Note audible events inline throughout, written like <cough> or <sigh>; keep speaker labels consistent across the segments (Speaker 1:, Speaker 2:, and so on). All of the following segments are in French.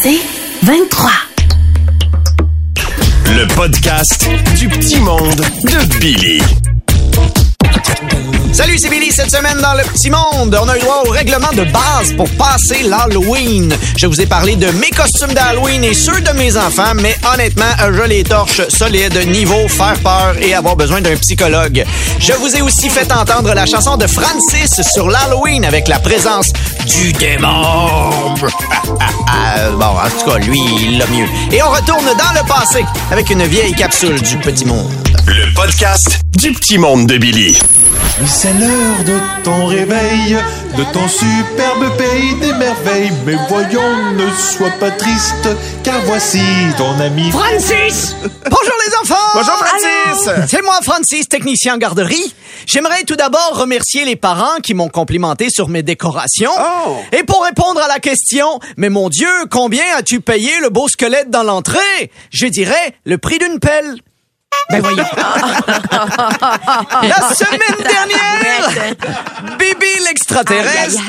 Speaker 1: C'est 23.
Speaker 2: Le podcast du petit monde de Billy.
Speaker 3: Salut, c'est Billy. Cette semaine dans le petit monde, on a eu droit au règlement de base pour passer l'Halloween. Je vous ai parlé de mes costumes d'Halloween et ceux de mes enfants, mais honnêtement, je les torche solide, niveau faire peur et avoir besoin d'un psychologue. Je vous ai aussi fait entendre la chanson de Francis sur l'Halloween avec la présence du démon. <laughs> bon, en tout cas, lui, il l'a mieux. Et on retourne dans le passé avec une vieille capsule du petit monde.
Speaker 2: Le podcast du petit monde de Billy.
Speaker 4: Oui, c'est l'heure de ton réveil, de ton superbe pays des merveilles. Mais voyons, ne sois pas triste, car voici ton ami.
Speaker 3: Francis! Bonjour les enfants!
Speaker 5: Bonjour, Francis!
Speaker 3: C'est moi, Francis, technicien en garderie. J'aimerais tout d'abord remercier les parents qui m'ont complimenté sur mes décorations.
Speaker 5: Oh.
Speaker 3: Et pour répondre à la question, mais mon Dieu, combien as-tu payé le beau squelette dans l'entrée? Je dirais le prix d'une pelle. Ben voyons. La semaine dernière, Bibi l'extraterrestre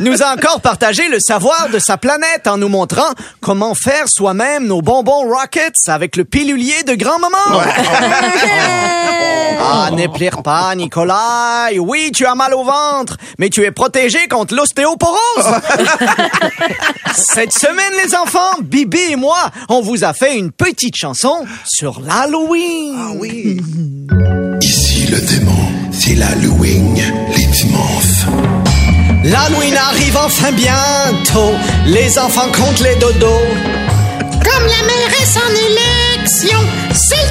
Speaker 3: nous a encore partagé le savoir de sa planète en nous montrant comment faire soi-même nos bonbons Rockets avec le pilulier de grand-maman. <laughs> ah, ne pleure pas, Nicolas. Oui, tu as mal au ventre, mais tu es protégé contre l'ostéoporose. <laughs> Cette semaine, les enfants, Bibi et moi, on vous a fait une petite chanson sur l'Halloween. Ah oui.
Speaker 6: Ici le démon, c'est l'Halloween, les dimanches.
Speaker 3: L'Halloween arrive enfin bientôt. Les enfants comptent les dodos.
Speaker 7: Comme la mairesse en élection, c'est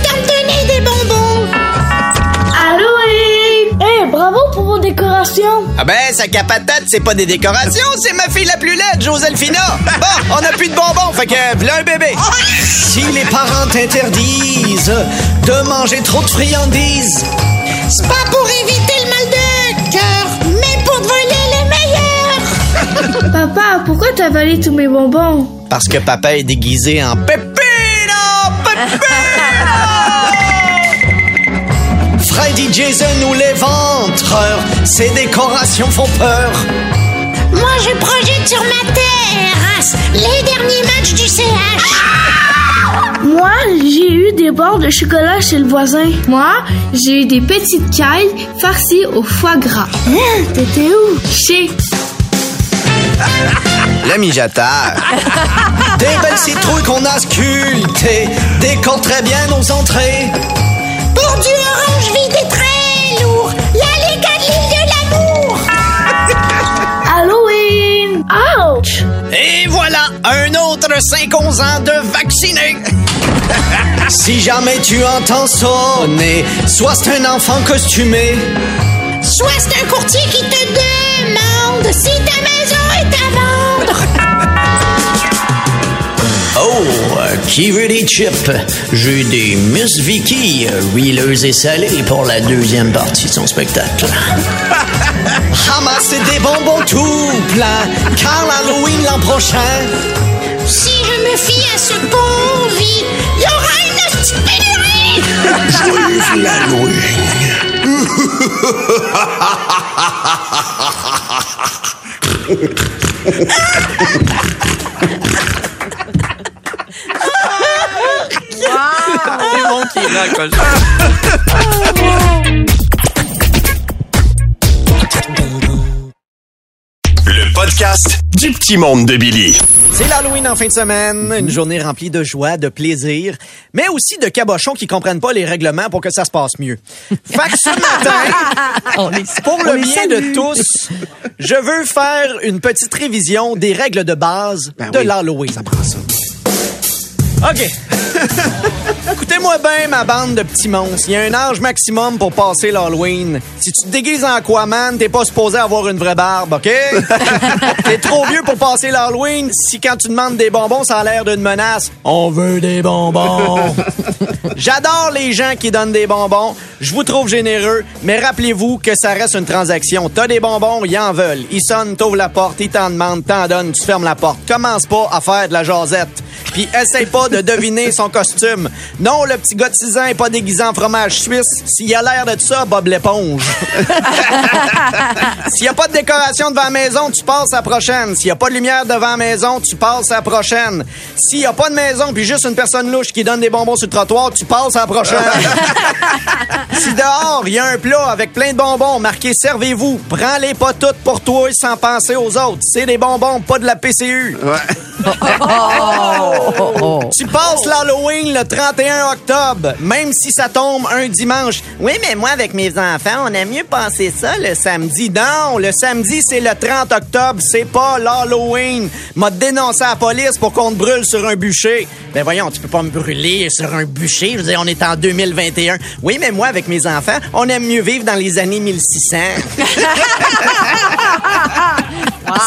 Speaker 8: bravo pour vos décorations!
Speaker 3: Ah ben, sa capatate, c'est pas des décorations, c'est ma fille la plus laide, Joselphina. Bon, on a plus de bonbons, fait que v'là un bébé. Si les parents t'interdisent de manger trop de friandises,
Speaker 7: C'est pas pour éviter le mal de cœur, mais pour te voler les meilleurs. <laughs>
Speaker 8: Papa, pourquoi t'as avalé tous mes bonbons?
Speaker 3: parce que papa est déguisé en Pépino! Pépino! Freddy Jason ou les ventreurs, ces décorations font peur.
Speaker 7: Moi, je projette sur ma terrasse les derniers matchs du CH.
Speaker 8: Moi, j'ai eu des barres de chocolat chez le voisin. Moi, j'ai eu des petites cailles farcies au foie gras. Hein, T'étais où? Chez...
Speaker 3: Le mijoteur. <laughs> Des belles citrouilles qu'on a sculptées décorent très bien nos entrées.
Speaker 7: Du orange vide et très lourd, la de l'île de l'amour. <laughs>
Speaker 8: Halloween! Ouch!
Speaker 3: Et voilà, un autre 5-11 ans de vacciné. <laughs> si jamais tu entends sonner, soit c'est un enfant costumé,
Speaker 7: Soit c'est un courtier qui te demande si ta maison
Speaker 3: qui veut des chips? J'ai des Miss Vicky, reelers et salées pour la deuxième partie de son spectacle. <laughs> Ramassez des bonbons tout plein, car l'Halloween l'an prochain.
Speaker 7: Si je me fie à ce vit, il y aura une petite pénurie. <laughs>
Speaker 6: Joyeux l'Halloween. <laughs>
Speaker 2: Le podcast du petit monde de Billy.
Speaker 3: C'est l'Halloween en fin de semaine, une journée remplie de joie, de plaisir, mais aussi de cabochons qui comprennent pas les règlements pour que ça se passe mieux. Fait que ce <laughs> matin, pour le bien de tous, je veux faire une petite révision des règles de base de l'Halloween. Ça prend ça. OK. <laughs> Écoutez-moi bien, ma bande de petits monstres. Il y a un âge maximum pour passer l'Halloween. Si tu te déguises en Aquaman, t'es pas supposé avoir une vraie barbe, OK? <laughs> t'es trop vieux pour passer l'Halloween. Si quand tu demandes des bonbons, ça a l'air d'une menace. On veut des bonbons. <laughs> J'adore les gens qui donnent des bonbons. Je vous trouve généreux, mais rappelez-vous que ça reste une transaction. T'as des bonbons, ils en veulent. Ils sonnent, t'ouvres la porte, ils t'en demandent, t'en donnent, tu fermes la porte. Commence pas à faire de la jasette. Puis essaye pas de deviner son costume. Non, le petit gars de 6 ans est pas déguisé en fromage suisse. S'il a l'air de ça, Bob l'éponge. <laughs> S'il y a pas de décoration devant la maison, tu passes à la prochaine. S'il y a pas de lumière devant la maison, tu passes à la prochaine. S'il y a pas de maison puis juste une personne louche qui donne des bonbons sur le trottoir, tu passes à la prochaine. <laughs> si dehors, il y a un plat avec plein de bonbons marqué servez-vous, prends-les pas toutes pour toi sans penser aux autres. C'est des bonbons, pas de la PCU. <laughs> Tu passes l'Halloween le 31 octobre, même si ça tombe un dimanche. Oui, mais moi, avec mes enfants, on aime mieux passer ça le samedi. Non, le samedi, c'est le 30 octobre, c'est pas l'Halloween. M'a dénoncé à la police pour qu'on te brûle sur un bûcher. Ben voyons, tu peux pas me brûler sur un bûcher. Je veux dire, on est en 2021. Oui, mais moi, avec mes enfants, on aime mieux vivre dans les années 1600. <laughs>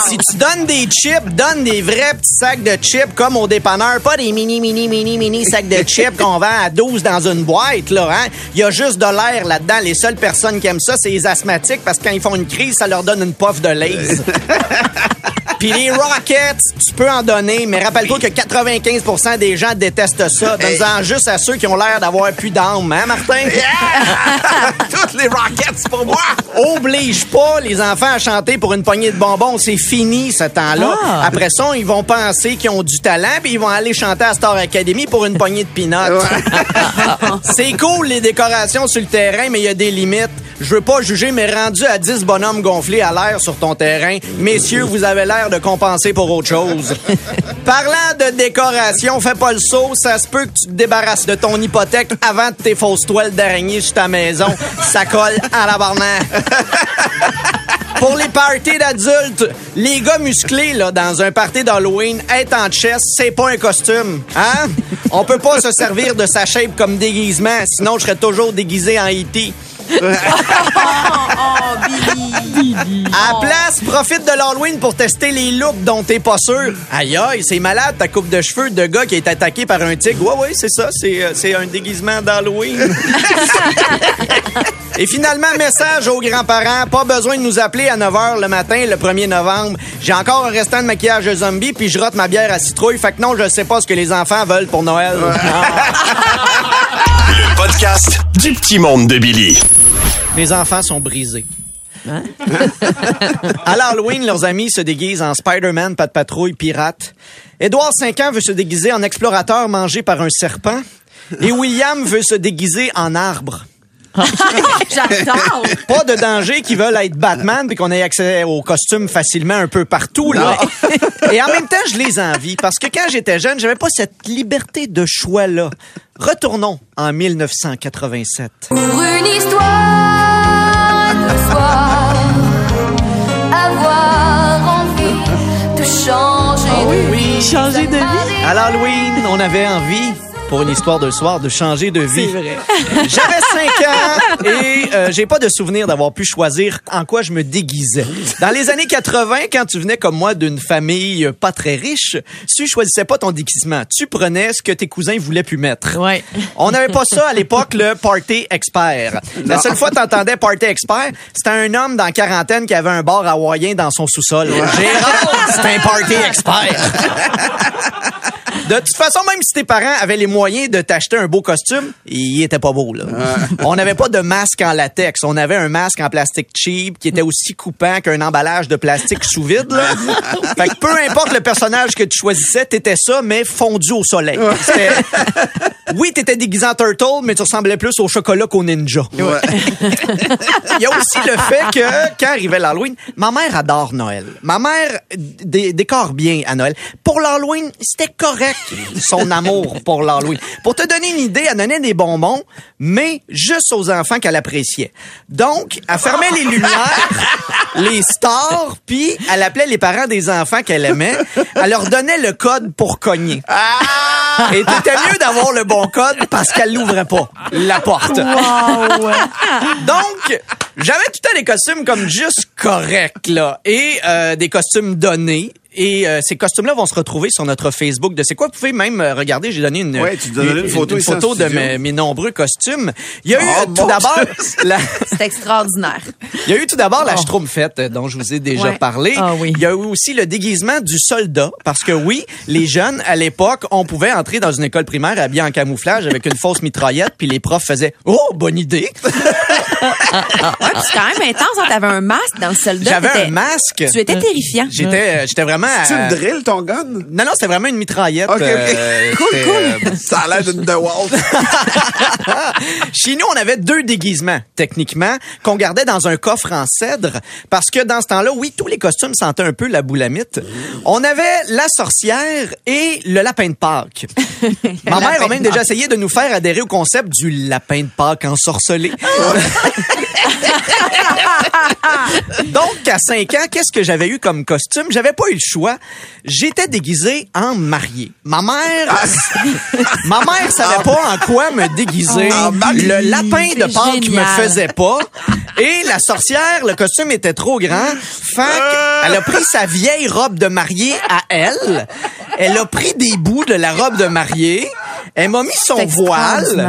Speaker 3: Si tu donnes des chips, donne des vrais petits sacs de chips comme au dépanneur, pas des mini, mini, mini, mini sacs de chips qu'on vend à 12 dans une boîte, là, hein. Il y a juste de l'air là-dedans. Les seules personnes qui aiment ça, c'est les asthmatiques parce que quand ils font une crise, ça leur donne une puff de laise. <laughs> Puis les Rockets, tu peux en donner, mais rappelle-toi que 95% des gens détestent ça. Donne-en juste à ceux qui ont l'air d'avoir plus d'âme, hein, Martin? <laughs>
Speaker 2: Toutes les Rockets pour moi!
Speaker 3: Oblige pas les enfants à chanter pour une poignée de bonbons. C'est fini, ce temps-là.
Speaker 1: Ah.
Speaker 3: Après ça, ils vont penser qu'ils ont du talent, puis ils vont aller chanter à Star Academy pour une poignée de peanuts. <laughs> C'est cool, les décorations sur le terrain, mais il y a des limites. Je veux pas juger, mais rendu à 10 bonhommes gonflés à l'air sur ton terrain, messieurs, vous avez l'air de compenser pour autre chose. <laughs> Parlant de décoration, fais pas le saut. Ça se peut que tu te débarrasses de ton hypothèque avant de tes fausses toiles d'araignée sur ta maison. Ça colle à la barnaque. <laughs> Pour les parties d'adultes, les gars musclés là, dans un party d'Halloween, être en chest, c'est pas un costume. Hein? On peut pas se servir de sa shape comme déguisement, sinon je serais toujours déguisé en E.T. <laughs> À la place, profite de l'Halloween pour tester les looks dont t'es pas sûr. Aïe aïe, c'est malade ta coupe de cheveux de gars qui est attaqué par un tigre. Ouais, ouais, c'est ça, c'est, euh, c'est un déguisement d'Halloween. <laughs> Et finalement, message aux grands-parents, pas besoin de nous appeler à 9h le matin, le 1er novembre. J'ai encore un restant de maquillage zombie, puis je rote ma bière à citrouille. Fait que non, je sais pas ce que les enfants veulent pour Noël. <laughs>
Speaker 2: Le podcast du petit monde de Billy.
Speaker 3: Les enfants sont brisés. <laughs> à l'Halloween, leurs amis se déguisent en Spider-Man, pas de patrouille, pirate. Édouard, 5 ans, veut se déguiser en explorateur mangé par un serpent. Et William veut se déguiser en arbre. <laughs>
Speaker 1: J'adore.
Speaker 3: Pas de danger qui veulent être Batman puis qu'on ait accès aux costumes facilement un peu partout là. <laughs> Et en même temps, je les envie parce que quand j'étais jeune, j'avais pas cette liberté de choix là. Retournons en 1987.
Speaker 5: Pour une histoire de soir, avoir envie de changer de vie.
Speaker 1: Changer de vie.
Speaker 3: À l'Halloween, on avait envie pour une histoire de soir de changer de vie.
Speaker 1: C'est vrai.
Speaker 3: J'avais 5 ans et euh, j'ai pas de souvenir d'avoir pu choisir en quoi je me déguisais. Dans les années 80, quand tu venais comme moi d'une famille pas très riche, tu choisissais pas ton déguisement. Tu prenais ce que tes cousins voulaient plus mettre.
Speaker 1: Ouais.
Speaker 3: On n'avait pas ça à l'époque, le party expert. La seule fois que t'entendais party expert, c'était un homme dans quarantaine qui avait un bar hawaïen dans son sous-sol. Gérard, c'est un party expert. De toute façon, même si tes parents avaient les moyens de t'acheter un beau costume, il était pas beau, là. On n'avait pas de masque en latex. On avait un masque en plastique cheap qui était aussi coupant qu'un emballage de plastique sous vide, là. <laughs> Fait que peu importe le personnage que tu choisissais, t'étais ça, mais fondu au soleil. C'était- <laughs> Oui, t'étais déguisé en turtle, mais tu ressemblais plus au chocolat qu'au ninja. <laughs> Il y a aussi le fait que, quand arrivait l'Halloween, ma mère adore Noël. Ma mère dé- décore bien à Noël. Pour l'Halloween, c'était correct, son amour pour l'Halloween. Pour te donner une idée, elle donnait des bonbons, mais juste aux enfants qu'elle appréciait. Donc, elle fermait les lumières, les stars, puis elle appelait les parents des enfants qu'elle aimait. Elle leur donnait le code pour cogner. Et t'étais mieux d'avoir le bon code parce qu'elle l'ouvrait pas, la porte. Donc, j'avais tout temps des costumes comme juste corrects, là. Et euh, des costumes donnés. Et euh, ces costumes-là vont se retrouver sur notre Facebook de C'est quoi. Vous pouvez même euh, regarder, j'ai donné une,
Speaker 9: Ouais, tu donnes une photo
Speaker 3: de mes, mes nombreux costumes. Il y a eu
Speaker 9: Oh,
Speaker 3: tout d'abord <laughs> la, <laughs>
Speaker 1: C'est extraordinaire.
Speaker 3: il y a eu tout d'abord la Schtroumpfette euh, dont je vous ai déjà
Speaker 1: Ouais.
Speaker 3: parlé.
Speaker 1: Ah oui.
Speaker 3: Il y a eu aussi le déguisement du soldat parce que oui, les jeunes à l'époque, on pouvait entrer dans une école primaire habillé en camouflage avec une fausse mitraillette puis les profs faisaient "Oh, bonne idée."
Speaker 1: Ouais, c'est quand même intense. hein. T'avais un masque dans le soldat.
Speaker 3: J'avais un masque.
Speaker 1: Tu étais terrifiant.
Speaker 3: J'étais euh, j'étais vraiment
Speaker 9: Tu
Speaker 3: à-
Speaker 9: me drilles ton gun?
Speaker 3: Non non, c'était vraiment une mitraillette.
Speaker 9: Ok, ok.
Speaker 3: euh, <laughs>
Speaker 1: Cool, cool.
Speaker 3: euh,
Speaker 9: Ça a l'air d'une DeWalt. <laughs>
Speaker 3: Chez nous, on avait deux déguisements, techniquement, qu'on gardait dans un coffre en cèdre, parce que dans ce temps-là, oui, tous les costumes sentaient un peu la boulamite. On avait la sorcière et le lapin de Pâques. <laughs> Ma mère a même déjà essayé de nous faire adhérer au concept du lapin de Pâques ensorcelé. <laughs> Donc, à 5 ans, qu'est-ce que j'avais eu comme costume? J'avais pas eu le choix. J'étais déguisé en marié. Ma mère, <laughs> ma mère savait pas en quoi me déguiser.
Speaker 9: Marié.
Speaker 3: Le lapin de Pâques me faisait pas. Et la sorcière, le costume était trop grand. Fait elle a pris sa vieille robe de mariée à elle. Elle a pris des bouts de la robe de mariée. Elle m'a mis son voile.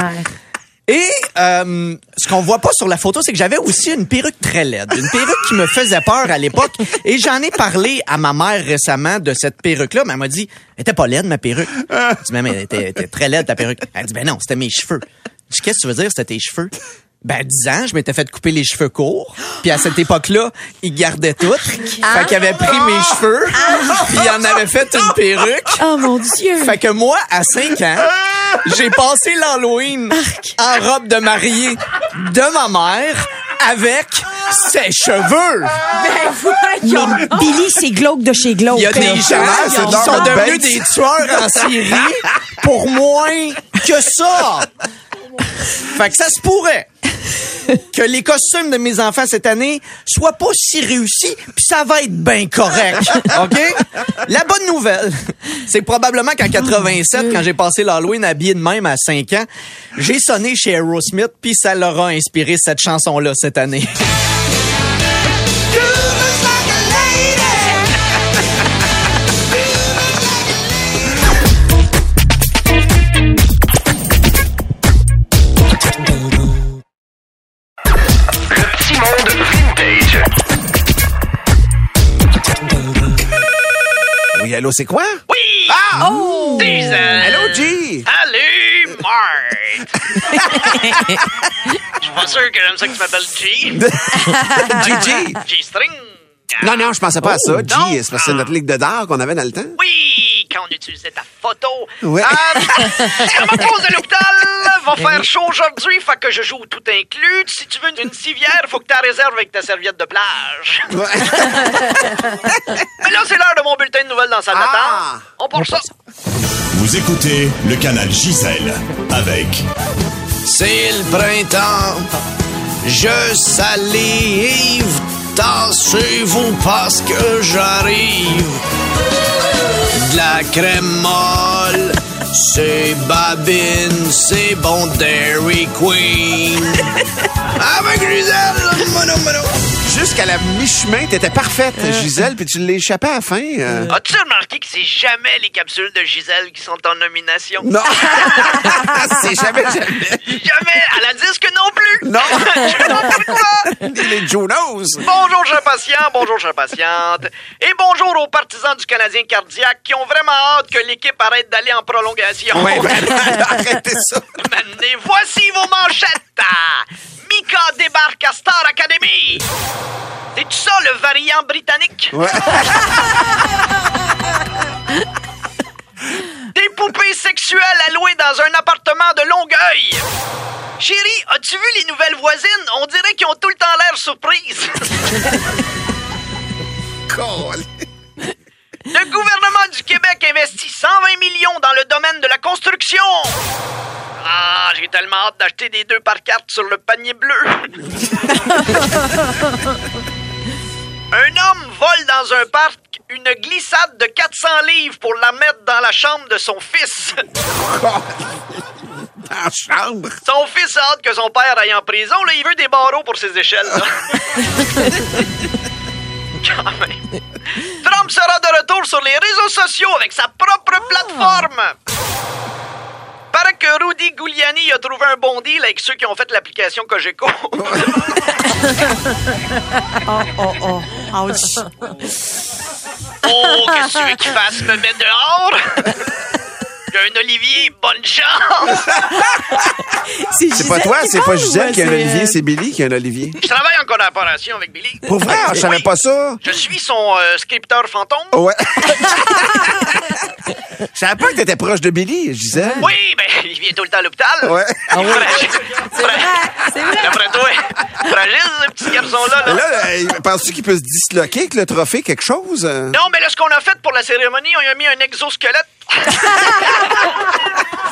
Speaker 3: Et euh, ce qu'on voit pas sur la photo, c'est que j'avais aussi une perruque très laide. Une perruque qui me faisait peur à l'époque. Et j'en ai parlé à ma mère récemment de cette perruque-là. Mais elle m'a dit, elle était pas laide, ma perruque. Je dis, mais elle était, très laide, ta perruque. Elle dit, ben non, c'était mes cheveux. Je dis, qu'est-ce que tu veux dire, c'était tes cheveux? Ben, à 10 ans, je m'étais fait couper les cheveux courts. Puis à cette époque-là, il gardait tout. Fait qu'il avait pris mes cheveux. Puis il en avait fait une perruque.
Speaker 1: Oh mon Dieu.
Speaker 3: Fait que moi, à 5 ans, j'ai passé l'Halloween en robe de mariée de ma mère avec ses cheveux.
Speaker 1: Mais Billy, c'est glauque de chez glauque.
Speaker 3: Il y a des gens qui sont devenus des tueurs en série pour moins que ça. Fait que ça se pourrait que les costumes de mes enfants cette année soient pas si réussis, puis ça va être bien correct. <laughs> OK? La bonne nouvelle, c'est que probablement qu'en 87, quand j'ai passé l'Halloween habillé de même à 5 ans, j'ai sonné chez Aerosmith, puis ça leur a inspiré cette chanson-là cette année.
Speaker 9: Allô, c'est quoi?
Speaker 10: Oui!
Speaker 9: Ah!
Speaker 10: Oh!
Speaker 9: Allô, G!
Speaker 10: Salut, Mark! Je suis pas sûr que j'aime ça que tu m'appelles G. <laughs>
Speaker 9: Gigi!
Speaker 10: G-string.
Speaker 9: Non, non, je pensais pas à ça. G, c'est parce que c'est notre ligue de dard qu'on avait dans le temps.
Speaker 10: Oui, quand on utilisait ta photo.
Speaker 9: Ouais.
Speaker 10: Euh, <laughs> de l'hôpital va faire chaud aujourd'hui, fait que je joue tout inclus. Si tu veux une civière, faut que tu la réserves avec ta serviette de plage.
Speaker 9: Ouais. <laughs>
Speaker 10: Mais là, c'est l'heure de mon bulletin de nouvelles dans salle
Speaker 9: Ah.
Speaker 10: On part ça.
Speaker 11: Vous écoutez le canal Gisèle avec
Speaker 3: C'est le printemps, je salive, tassez-vous parce que j'arrive. De la crème molle, c'est babine, c'est bon Dairy Queen. <laughs> Avec Gisèle, mono mono.
Speaker 9: Jusqu'à la mi-chemin, t'étais parfaite, Gisèle, puis tu l'as échappé à la fin. euh.
Speaker 10: As-tu remarqué que c'est jamais les capsules de Gisèle qui sont en nomination?
Speaker 9: Non! <laughs> c'est jamais, jamais.
Speaker 10: Jamais! À la disque non plus!
Speaker 9: Non! <laughs>
Speaker 10: Je sais pas pourquoi!
Speaker 9: Les Junos!
Speaker 10: Bonjour, chers patients, bonjour, chers patientes. Et bonjour aux partisans du Canadien cardiaque qui ont vraiment hâte que l'équipe arrête d'aller en prolongation.
Speaker 9: Ouais, ben, <laughs> arrêtez ça.
Speaker 10: Maintenant, voici vos manchettes. Mika débarque à Star Academy. C'est ça le variant britannique?
Speaker 9: Ouais. <laughs>
Speaker 10: Des poupées sexuelles allouées dans un appartement de Longueuil. Chérie, as-tu vu les nouvelles voisines? On dirait qu'ils ont tout le temps l'air surprises. <laughs> Le gouvernement du Québec investit 120 millions dans le domaine de la construction. Ah, j'ai tellement hâte d'acheter des deux par quatre sur le panier bleu. <laughs> un homme vole dans un parc une glissade de 400 livres pour la mettre dans la chambre de son fils. <laughs>
Speaker 9: Dans la chambre?
Speaker 10: Son fils a hâte que son père aille en prison. Là, il veut des barreaux pour ses échelles. <laughs> là. Quand même.
Speaker 3: Trump sera de retour sur les réseaux sociaux avec sa propre plateforme. Paraît que Rudy Giuliani a trouvé un bon deal avec ceux qui ont fait l'application Cogeco. <laughs>
Speaker 1: Oh, oh, oh. Ouch.
Speaker 3: Oh, qu'est-ce que tu veux qu'il fasse? Me mettre dehors? <laughs> J'ai un Olivier, bonne chance! <laughs>
Speaker 9: C'est pas toi, c'est pas Gisèle qui a un Olivier,
Speaker 1: euh,
Speaker 9: c'est Billy qui a un Olivier.
Speaker 3: Je travaille en collaboration avec Billy.
Speaker 9: Pour vrai, je savais pas ça.
Speaker 3: Je suis son euh, scripteur fantôme.
Speaker 9: Ouais. <laughs> Je savais pas que t'étais proche de Billy, Gisèle.
Speaker 3: Oui, ben, il vient tout le temps à l'hôpital.
Speaker 9: Ouais.
Speaker 3: Ah oui. C'est vrai,
Speaker 1: c'est vrai.
Speaker 3: D'après toi, fragile, ce petit garçon-là.
Speaker 9: Mais
Speaker 3: Là.
Speaker 9: là, euh, penses-tu qu'il peut se disloquer avec le trophée, quelque chose? euh?
Speaker 3: Non, mais là, ce qu'on a fait pour la cérémonie, on lui a mis un exosquelette.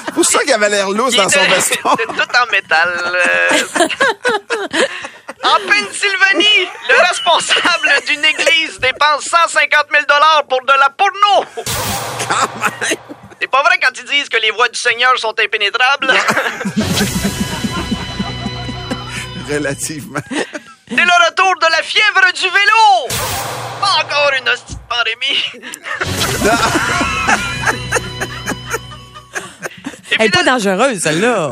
Speaker 9: C'est <laughs> pour ça qu'il avait l'air lousse dans son veston. <laughs>
Speaker 3: c'était tout en métal. euh. En Pennsylvanie, le responsable d'une église dépense 150 000 pour de la porno. C'est pas vrai quand ils disent que les voies du Seigneur sont impénétrables. <laughs>
Speaker 9: Relativement.
Speaker 3: C'est le retour de la fièvre du vélo. Pas encore une hostie de pandémie. <laughs>
Speaker 1: Elle est pas dangereuse, celle-là.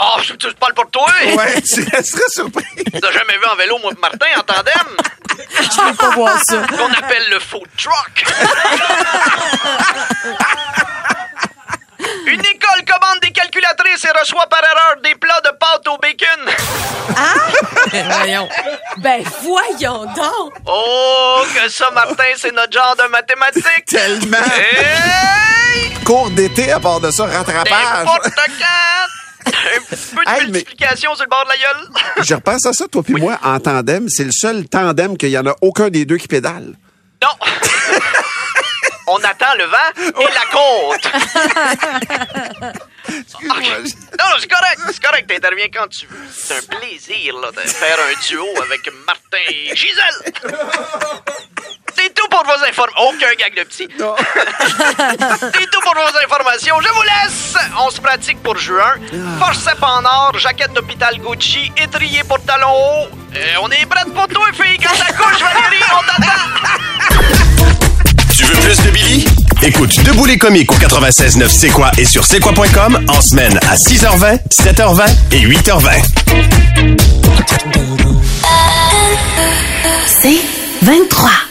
Speaker 3: Oh, je, je parle pour toi.
Speaker 9: Ouais, tu serais surpris.
Speaker 3: T'as jamais vu en vélo, moi Martin, en tandem?
Speaker 1: Je veux pas voir ça.
Speaker 3: Qu'on appelle le food truck. <laughs> Une école calculatrices et reçoit par erreur des plats de pâtes au bacon. <laughs>
Speaker 1: voyons. Ben, voyons donc.
Speaker 3: Oh, que ça, Martin, c'est notre genre de mathématiques.
Speaker 9: Tellement.
Speaker 3: Hey!
Speaker 9: Cours d'été, à part de ça, rattrapage.
Speaker 3: Un petit peu de
Speaker 9: Hey, mais-
Speaker 3: multiplication sur le bord de la gueule.
Speaker 9: Je repense à ça, toi puis moi, en tandem. C'est le seul tandem qu'il y en a aucun des deux qui pédale.
Speaker 3: Non. <laughs> On attend le vent et la côte. <laughs>
Speaker 9: Excuse-moi.
Speaker 3: Non, non, c'est correct, c'est correct, t'interviens quand tu veux. C'est un plaisir là, de faire un duo avec Martin et Gisèle. C'est tout pour vos informations. Aucun gag de petit.
Speaker 9: Non. <laughs>
Speaker 3: C'est tout pour vos informations. Je vous laisse. On se pratique pour juin. Forceps en or, jaquette d'hôpital Gucci, étrier pour talons hauts. Euh, on est prête pour toi, fille. Quand ça couche, Valérie, on t'attend. <laughs>
Speaker 11: Tu veux plus de Billy? Écoute Debout les comiques au 96.9 C'est quoi et sur c'est quoi.com en semaine à 6h20, 7h20 et 8h20.
Speaker 12: C'est 23.